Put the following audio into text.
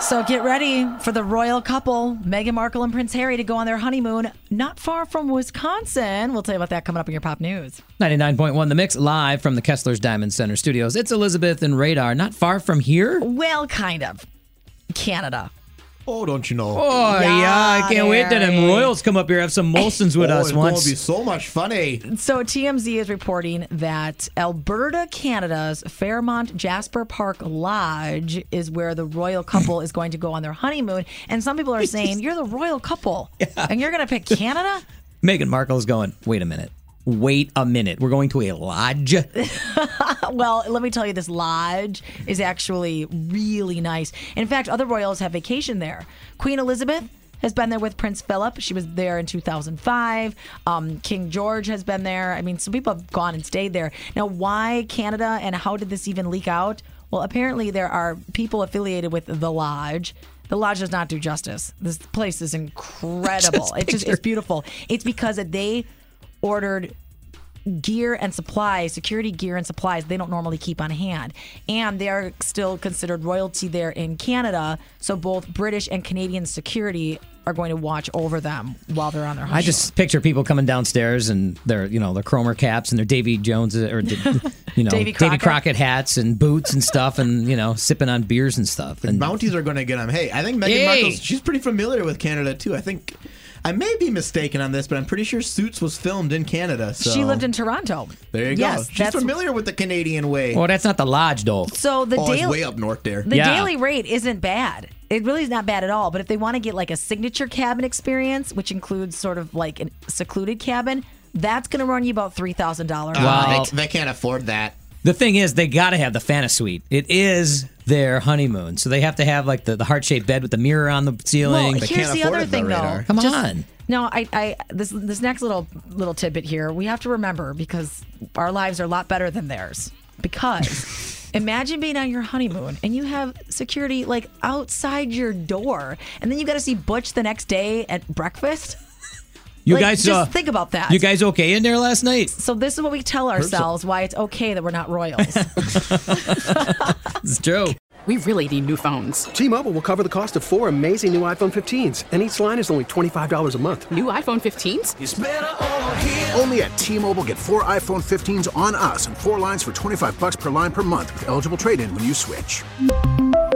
So get ready for the royal couple, Meghan Markle and Prince Harry, to go on their honeymoon not far from Wisconsin. We'll tell you about that coming up in your pop news. 99.1 The Mix, live from the Kessler's Diamond Center studios. It's Elizabeth and Radar, not far from here. Well, kind of. Canada. Oh, don't you know? Oh, yeah, I can't wait till them Royals come up here, have some Molsons with Oh, us it's going once. to be so much funny. So TMZ is reporting that Alberta, Canada's Fairmont Jasper Park Lodge is where the royal couple is going to go on their honeymoon. And some people are saying, You're the royal couple. And you're going to pick Canada? Meghan Markle is going, wait a minute. Wait a minute. We're going to a lodge. Well, let me tell you, this lodge is actually really nice. In fact, other royals have vacation there. Queen Elizabeth has been there with Prince Philip. She was there in 2005. Um, King George has been there. I mean, some people have gone and stayed there. Now, why Canada and how did this even leak out? Well, apparently there are people affiliated with the lodge. The lodge does not do justice. This place is incredible. It's just it's beautiful. It's because they ordered gear and supplies, security gear and supplies they don't normally keep on hand. And they are still considered royalty there in Canada. So both British and Canadian security are going to watch over them while they're on their honeymoon. I just picture people coming downstairs and their, you know, their Kromer caps and their Davy Jones uh, or, you know, Davy Davy Crockett. Crockett hats and boots and stuff and, you know, sipping on beers and stuff. And Mounties are going to get them. Hey, I think Meghan Hey. Markle, she's pretty familiar with Canada too. I think I may be mistaken on this, but I'm pretty sure Suits was filmed in Canada. So she lived in Toronto. There you yes, go. She's familiar with the Canadian way. well, that's not the lodge, though. So the oh, it's daily way up north there. the Yeah. daily rate isn't bad. It really is not bad at all. But if they want to get like a signature cabin experience, which includes sort of like a secluded cabin, that's going to run you about three thousand dollars. Wow. they, they can't afford that. The thing is, they got to have the Fanta Suite. It is their honeymoon, so they have to have like the, the heart shaped bed with the mirror on the ceiling. Well, They here's can't the other thing, though, though. Come Just- on. No, I, I, this, this next little, little tidbit here, we have to remember because our lives are a lot better than theirs. Because imagine being on your honeymoon and you have security like outside your door, and then you got to see Butch the next day at breakfast. You Like, guys, just uh, think about that. You guys okay in there last night? So this is what we tell ourselves why it's okay that we're not royals. It's true. We really need new phones. T-Mobile will cover the cost of four amazing new iPhone 15s, and each line is only $25 a month. New iPhone 15s? Only at T-Mobile get four iPhone 15s on us and four lines for 25 bucks per line per month with eligible trade-in when you switch.